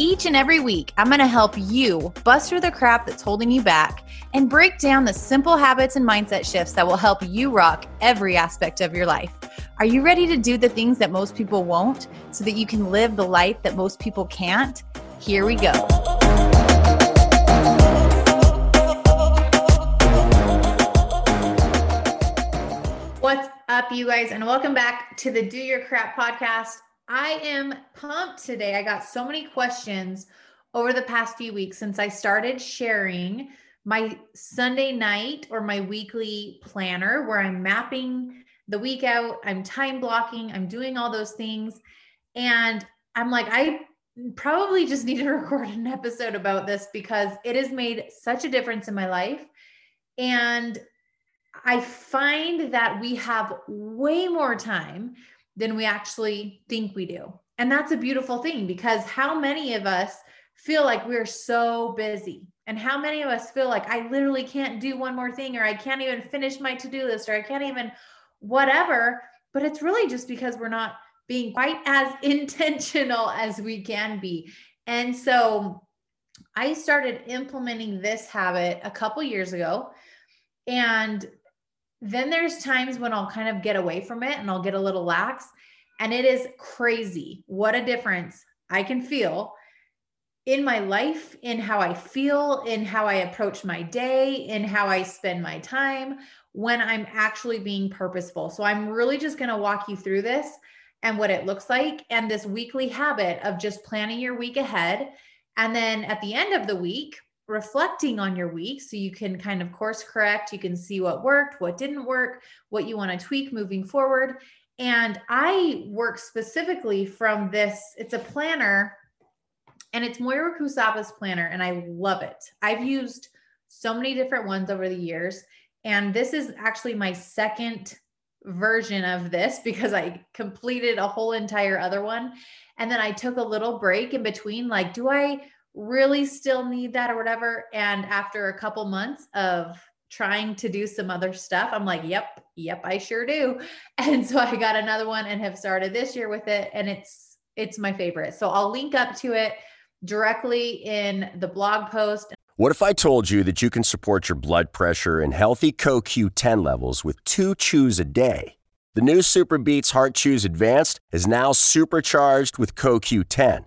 Each and every week, I'm going to help you bust through the crap that's holding you back and break down the simple habits and mindset shifts that will help you rock every aspect of your life. Are you ready to do the things that most people won't so that you can live the life that most people can't? Here we go. What's up, you guys, and welcome back to the Do Your Crap podcast. I am pumped today. I got so many questions over the past few weeks since I started sharing my Sunday night or my weekly planner where I'm mapping the week out, I'm time blocking, I'm doing all those things. And I'm like, I probably just need to record an episode about this because it has made such a difference in my life. And I find that we have way more time than we actually think we do. And that's a beautiful thing because how many of us feel like we're so busy? And how many of us feel like I literally can't do one more thing or I can't even finish my to do list or I can't even whatever? But it's really just because we're not being quite as intentional as we can be. And so I started implementing this habit a couple years ago. And then there's times when I'll kind of get away from it and I'll get a little lax. And it is crazy what a difference I can feel in my life, in how I feel, in how I approach my day, in how I spend my time when I'm actually being purposeful. So I'm really just going to walk you through this and what it looks like and this weekly habit of just planning your week ahead. And then at the end of the week, reflecting on your week so you can kind of course correct. You can see what worked, what didn't work, what you want to tweak moving forward. And I work specifically from this, it's a planner and it's Moira Kusaba's planner, and I love it. I've used so many different ones over the years, and this is actually my second version of this because I completed a whole entire other one. And then I took a little break in between, like, do I really still need that or whatever. And after a couple months of trying to do some other stuff, I'm like, yep, yep, I sure do. And so I got another one and have started this year with it. And it's, it's my favorite. So I'll link up to it directly in the blog post. What if I told you that you can support your blood pressure and healthy CoQ10 levels with two chews a day? The new SuperBeets Heart Chews Advanced is now supercharged with CoQ10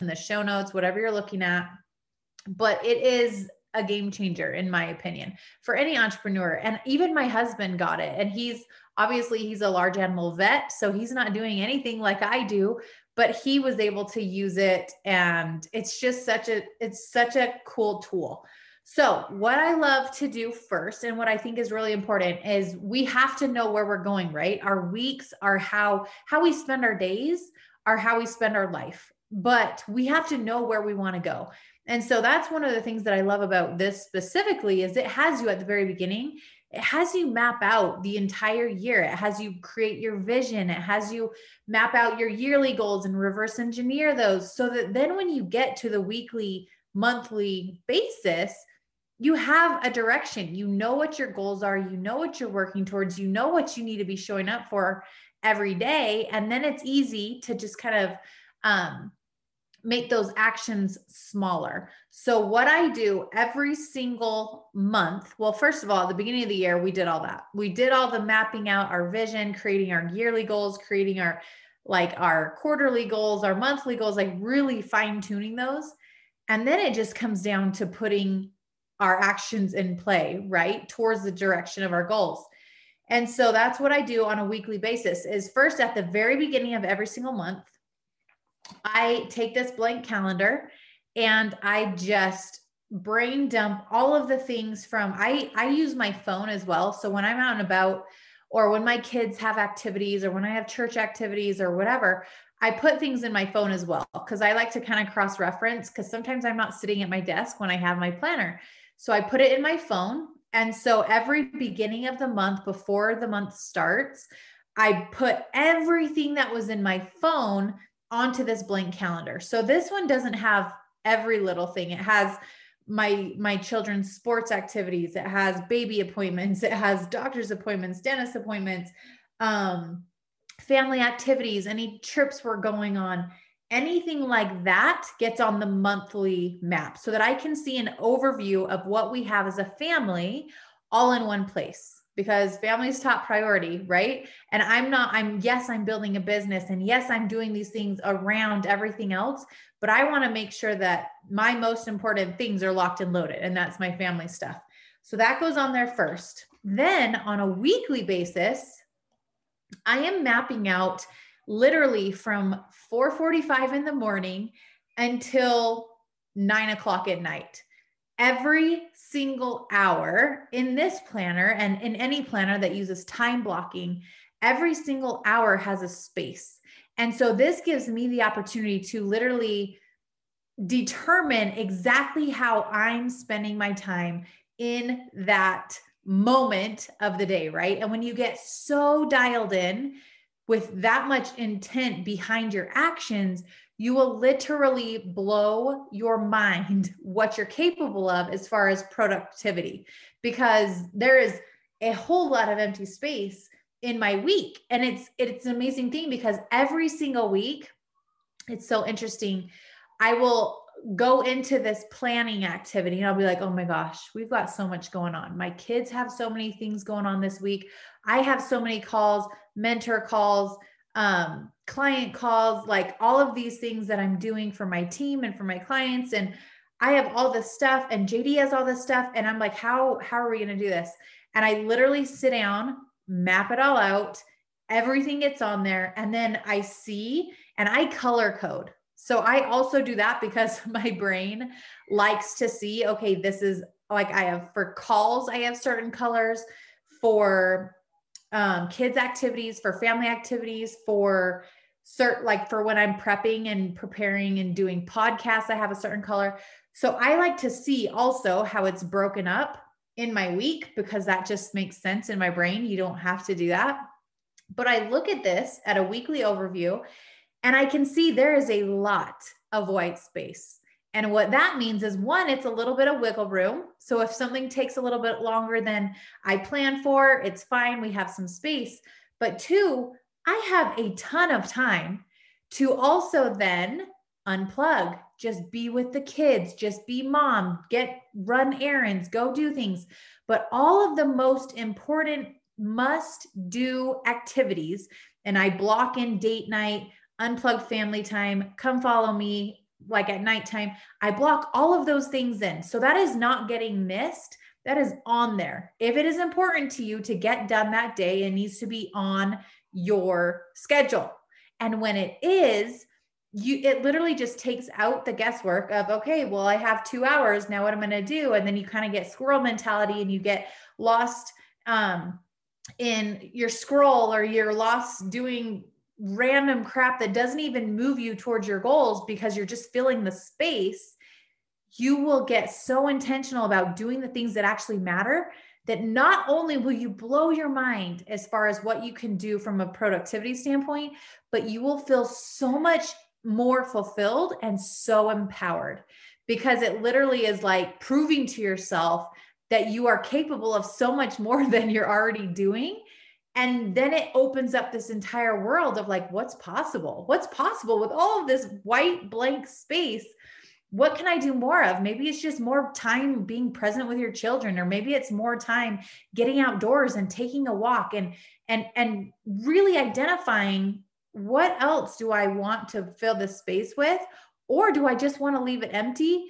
in the show notes, whatever you're looking at. But it is a game changer, in my opinion, for any entrepreneur. And even my husband got it. And he's obviously he's a large animal vet, so he's not doing anything like I do, but he was able to use it. And it's just such a it's such a cool tool. So, what I love to do first, and what I think is really important, is we have to know where we're going, right? Our weeks are how how we spend our days, are how we spend our life but we have to know where we want to go. And so that's one of the things that I love about this specifically is it has you at the very beginning. It has you map out the entire year. It has you create your vision. It has you map out your yearly goals and reverse engineer those so that then when you get to the weekly, monthly basis, you have a direction. You know what your goals are. You know what you're working towards. You know what you need to be showing up for every day. And then it's easy to just kind of um, make those actions smaller. So, what I do every single month, well, first of all, at the beginning of the year, we did all that. We did all the mapping out our vision, creating our yearly goals, creating our like our quarterly goals, our monthly goals, like really fine tuning those. And then it just comes down to putting our actions in play, right? Towards the direction of our goals. And so that's what I do on a weekly basis is first at the very beginning of every single month, I take this blank calendar and I just brain dump all of the things from I I use my phone as well. So when I'm out and about or when my kids have activities or when I have church activities or whatever, I put things in my phone as well because I like to kind of cross reference because sometimes I'm not sitting at my desk when I have my planner. So I put it in my phone. And so every beginning of the month before the month starts, I put everything that was in my phone onto this blank calendar. So this one doesn't have every little thing. It has my my children's sports activities, it has baby appointments, it has doctor's appointments, dentist appointments, um family activities, any trips we're going on. Anything like that gets on the monthly map so that I can see an overview of what we have as a family all in one place because family's top priority, right? And I'm not, I'm, yes, I'm building a business and yes, I'm doing these things around everything else, but I want to make sure that my most important things are locked and loaded. And that's my family stuff. So that goes on there first. Then on a weekly basis, I am mapping out literally from 4:45 in the morning until nine o'clock at night every single hour in this planner and in any planner that uses time blocking, every single hour has a space. And so this gives me the opportunity to literally determine exactly how I'm spending my time in that moment of the day, right? And when you get so dialed in with that much intent behind your actions, you will literally blow your mind what you're capable of as far as productivity because there is a whole lot of empty space in my week and it's it's an amazing thing because every single week it's so interesting i will go into this planning activity and I'll be like, oh my gosh, we've got so much going on. My kids have so many things going on this week. I have so many calls, mentor calls, um, client calls, like all of these things that I'm doing for my team and for my clients. And I have all this stuff and JD has all this stuff. And I'm like, how, how are we going to do this? And I literally sit down, map it all out. Everything gets on there. And then I see and I color code. So I also do that because my brain likes to see, okay, this is like I have for calls, I have certain colors for um, kids activities, for family activities, for certain like for when I'm prepping and preparing and doing podcasts, I have a certain color. So I like to see also how it's broken up in my week because that just makes sense in my brain. You don't have to do that. But I look at this at a weekly overview and I can see there is a lot of white space. And what that means is one, it's a little bit of wiggle room. So if something takes a little bit longer than I plan for, it's fine. We have some space. But two, I have a ton of time to also then unplug, just be with the kids, just be mom, get run errands, go do things. But all of the most important must do activities, and I block in date night, unplug family time, come follow me, like at nighttime, I block all of those things in. So that is not getting missed. That is on there. If it is important to you to get done that day, it needs to be on your schedule. And when it is, you it literally just takes out the guesswork of okay well i have two hours now what i'm going to do and then you kind of get squirrel mentality and you get lost um in your scroll or you're lost doing random crap that doesn't even move you towards your goals because you're just filling the space, you will get so intentional about doing the things that actually matter that not only will you blow your mind as far as what you can do from a productivity standpoint, but you will feel so much more fulfilled and so empowered because it literally is like proving to yourself that you are capable of so much more than you're already doing and then it opens up this entire world of like what's possible what's possible with all of this white blank space what can I do more of? Maybe it's just more time being present with your children, or maybe it's more time getting outdoors and taking a walk and and and really identifying what else do I want to fill this space with? Or do I just want to leave it empty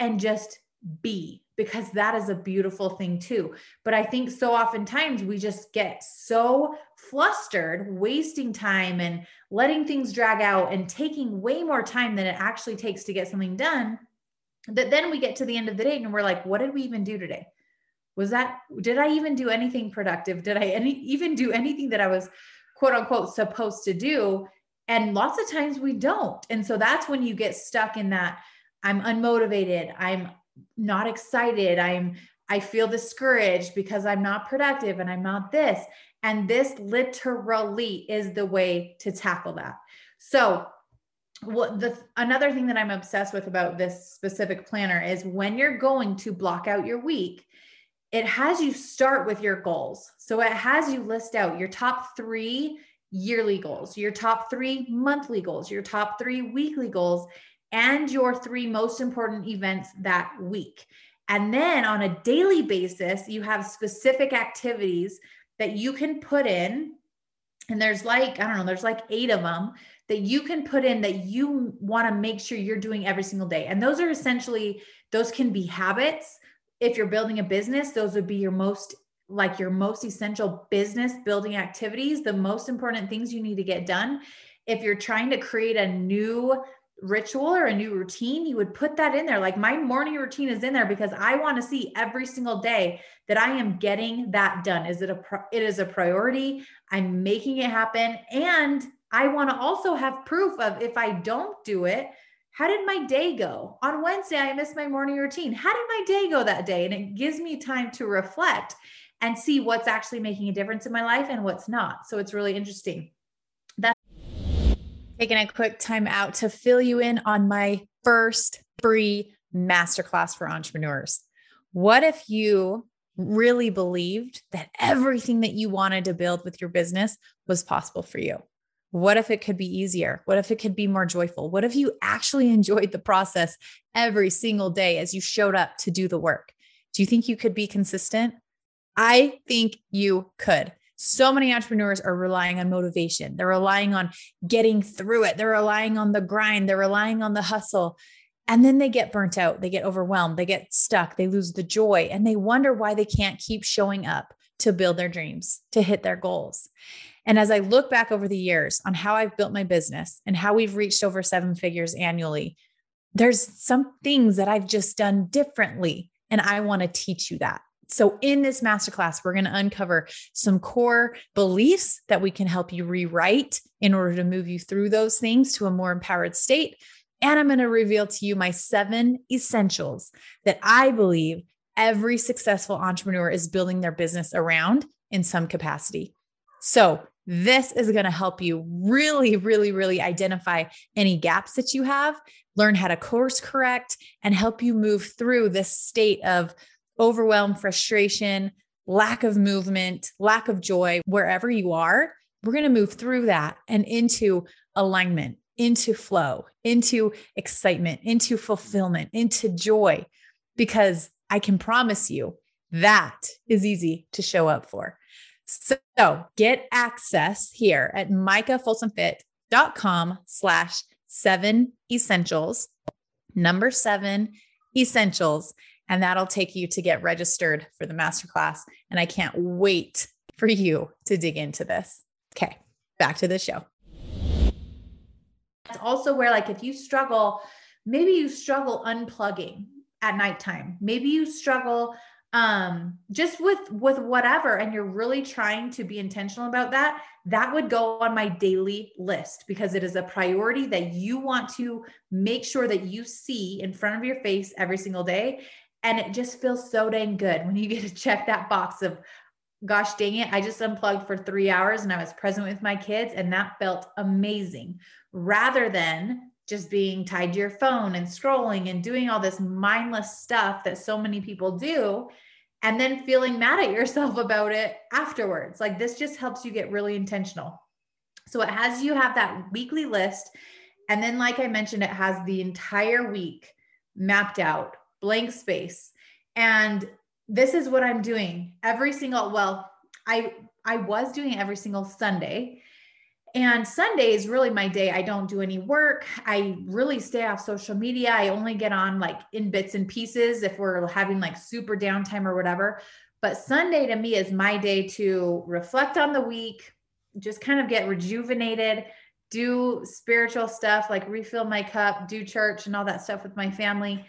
and just be? Because that is a beautiful thing too. But I think so oftentimes we just get so flustered, wasting time and letting things drag out and taking way more time than it actually takes to get something done. That then we get to the end of the day and we're like, what did we even do today? Was that, did I even do anything productive? Did I any, even do anything that I was quote unquote supposed to do? And lots of times we don't. And so that's when you get stuck in that I'm unmotivated, I'm not excited, I'm I feel discouraged because I'm not productive and I'm not this. And this literally is the way to tackle that. So, what the another thing that I'm obsessed with about this specific planner is when you're going to block out your week, it has you start with your goals. So it has you list out your top 3 yearly goals, your top 3 monthly goals, your top 3 weekly goals, and your 3 most important events that week. And then on a daily basis, you have specific activities that you can put in. And there's like i don't know there's like eight of them that you can put in that you want to make sure you're doing every single day. And those are essentially those can be habits. If you're building a business those would be your most like your most essential business building activities the most important things you need to get done. If you're trying to create a new ritual or a new routine, you would put that in there. Like my morning routine is in there because I want to see every single day that I am getting that done. Is it a pro- it is a priority? I'm making it happen and I want to also have proof of if I don't do it, how did my day go? On Wednesday I missed my morning routine. How did my day go that day? And it gives me time to reflect and see what's actually making a difference in my life and what's not. So it's really interesting taking a quick time out to fill you in on my first free masterclass for entrepreneurs. What if you really believed that everything that you wanted to build with your business was possible for you? What if it could be easier? What if it could be more joyful? What if you actually enjoyed the process every single day as you showed up to do the work? Do you think you could be consistent? I think you could. So many entrepreneurs are relying on motivation. They're relying on getting through it. They're relying on the grind. They're relying on the hustle. And then they get burnt out. They get overwhelmed. They get stuck. They lose the joy and they wonder why they can't keep showing up to build their dreams, to hit their goals. And as I look back over the years on how I've built my business and how we've reached over seven figures annually, there's some things that I've just done differently. And I want to teach you that. So, in this masterclass, we're going to uncover some core beliefs that we can help you rewrite in order to move you through those things to a more empowered state. And I'm going to reveal to you my seven essentials that I believe every successful entrepreneur is building their business around in some capacity. So, this is going to help you really, really, really identify any gaps that you have, learn how to course correct, and help you move through this state of overwhelm, frustration, lack of movement, lack of joy, wherever you are, we're going to move through that and into alignment, into flow, into excitement, into fulfillment, into joy, because I can promise you that is easy to show up for. So get access here at micahfolsomfit.com slash seven essentials, number seven essentials and that'll take you to get registered for the masterclass. And I can't wait for you to dig into this. Okay, back to the show. It's also where, like, if you struggle, maybe you struggle unplugging at nighttime, maybe you struggle um just with with whatever and you're really trying to be intentional about that that would go on my daily list because it is a priority that you want to make sure that you see in front of your face every single day and it just feels so dang good when you get to check that box of, gosh dang it, I just unplugged for three hours and I was present with my kids. And that felt amazing rather than just being tied to your phone and scrolling and doing all this mindless stuff that so many people do. and then feeling mad at yourself about it afterwards. Like this just helps you get really intentional. So it has you have that weekly list. And then, like I mentioned, it has the entire week mapped out, blank space. And this is what I'm doing every single, well, I I was doing every single Sunday. And Sunday is really my day. I don't do any work. I really stay off social media. I only get on like in bits and pieces if we're having like super downtime or whatever. But Sunday to me is my day to reflect on the week, just kind of get rejuvenated, do spiritual stuff like refill my cup, do church and all that stuff with my family.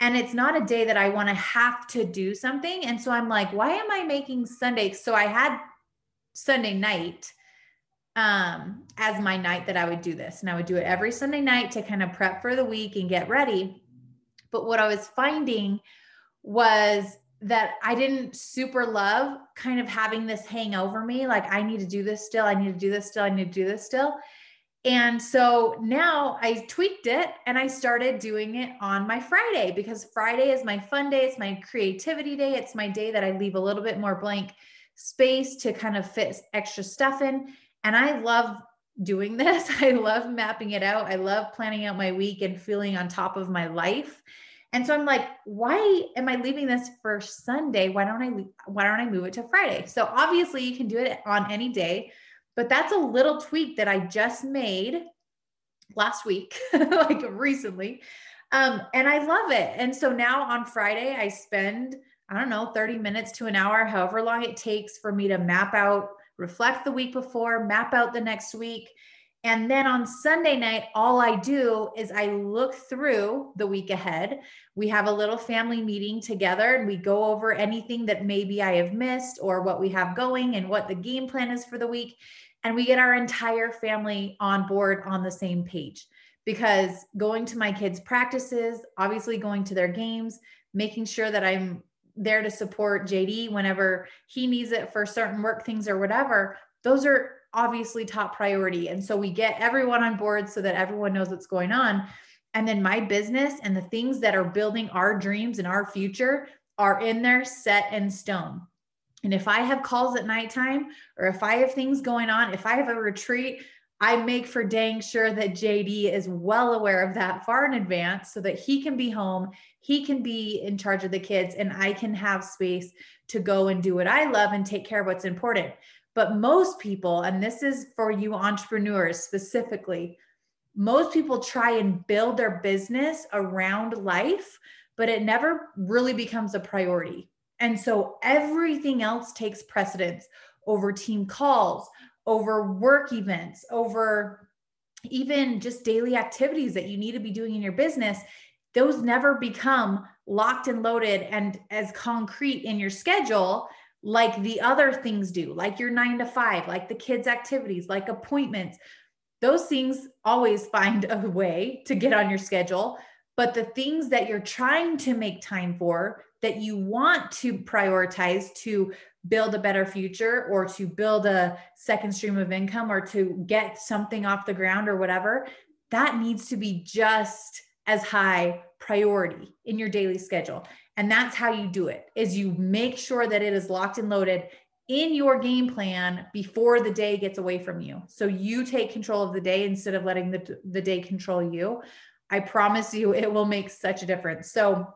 And it's not a day that I want to have to do something. And so I'm like, why am I making Sunday? So I had Sunday night um, as my night that I would do this. And I would do it every Sunday night to kind of prep for the week and get ready. But what I was finding was that I didn't super love kind of having this hang over me. Like, I need to do this still. I need to do this still. I need to do this still. And so now I tweaked it and I started doing it on my Friday because Friday is my fun day. It's my creativity day. It's my day that I leave a little bit more blank space to kind of fit extra stuff in. And I love doing this. I love mapping it out. I love planning out my week and feeling on top of my life. And so I'm like, why am I leaving this for Sunday? Why don't I why don't I move it to Friday? So obviously you can do it on any day, but that's a little tweak that I just made last week, like recently. Um, and I love it. And so now on Friday, I spend, I don't know, 30 minutes to an hour, however long it takes for me to map out, reflect the week before, map out the next week, and then on Sunday night, all I do is I look through the week ahead. We have a little family meeting together and we go over anything that maybe I have missed or what we have going and what the game plan is for the week. And we get our entire family on board on the same page because going to my kids' practices, obviously going to their games, making sure that I'm there to support JD whenever he needs it for certain work things or whatever. Those are obviously top priority. And so we get everyone on board so that everyone knows what's going on. And then my business and the things that are building our dreams and our future are in there set in stone. And if I have calls at nighttime or if I have things going on, if I have a retreat, I make for dang sure that JD is well aware of that far in advance so that he can be home, he can be in charge of the kids, and I can have space to go and do what I love and take care of what's important. But most people, and this is for you entrepreneurs specifically, most people try and build their business around life, but it never really becomes a priority. And so everything else takes precedence over team calls, over work events, over even just daily activities that you need to be doing in your business. Those never become locked and loaded and as concrete in your schedule like the other things do, like your nine to five, like the kids' activities, like appointments. Those things always find a way to get on your schedule. But the things that you're trying to make time for, that you want to prioritize to build a better future or to build a second stream of income or to get something off the ground or whatever, that needs to be just as high priority in your daily schedule. And that's how you do it is you make sure that it is locked and loaded in your game plan before the day gets away from you. So you take control of the day instead of letting the, the day control you. I promise you it will make such a difference. So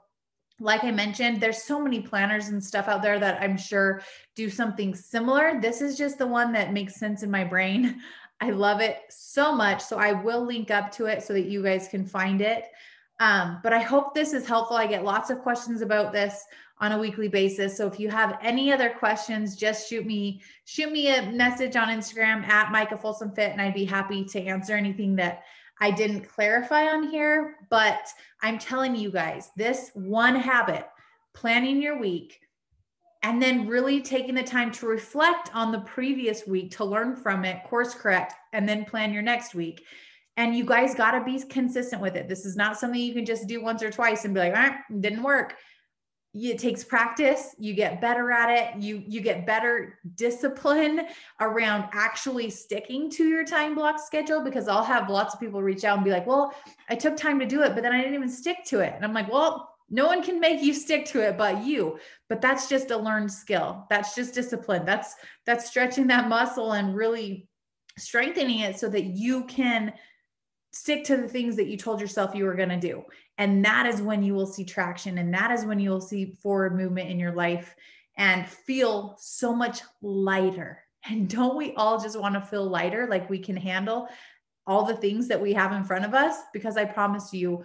like I mentioned, there's so many planners and stuff out there that I'm sure do something similar. This is just the one that makes sense in my brain. I love it so much. So I will link up to it so that you guys can find it. Um, but I hope this is helpful. I get lots of questions about this on a weekly basis. So if you have any other questions, just shoot me shoot me a message on Instagram at Micah Folsom Fit, and I'd be happy to answer anything that I didn't clarify on here. But I'm telling you guys, this one habit, planning your week, and then really taking the time to reflect on the previous week to learn from it, course correct, and then plan your next week and you guys got to be consistent with it. This is not something you can just do once or twice and be like, ah, didn't work. It takes practice. You get better at it. You you get better discipline around actually sticking to your time block schedule because I'll have lots of people reach out and be like, "Well, I took time to do it, but then I didn't even stick to it." And I'm like, "Well, No one can make you stick to it but you. But that's just a learned skill. That's just discipline. That's that's stretching that muscle and really strengthening it so that you can stick to the things that you told yourself you were going to do. And that is when you will see traction and that is when you will see forward movement in your life and feel so much lighter. And don't we all just want to feel lighter like we can handle all the things that we have in front of us? Because I promise you,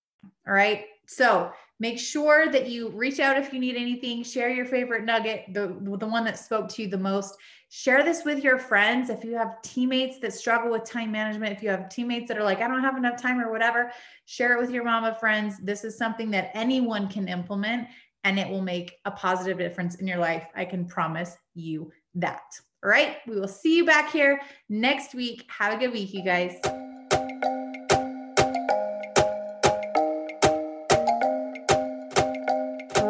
All right. So make sure that you reach out if you need anything. Share your favorite nugget, the, the one that spoke to you the most. Share this with your friends. If you have teammates that struggle with time management, if you have teammates that are like, I don't have enough time or whatever, share it with your mama friends. This is something that anyone can implement and it will make a positive difference in your life. I can promise you that. All right. We will see you back here next week. Have a good week, you guys.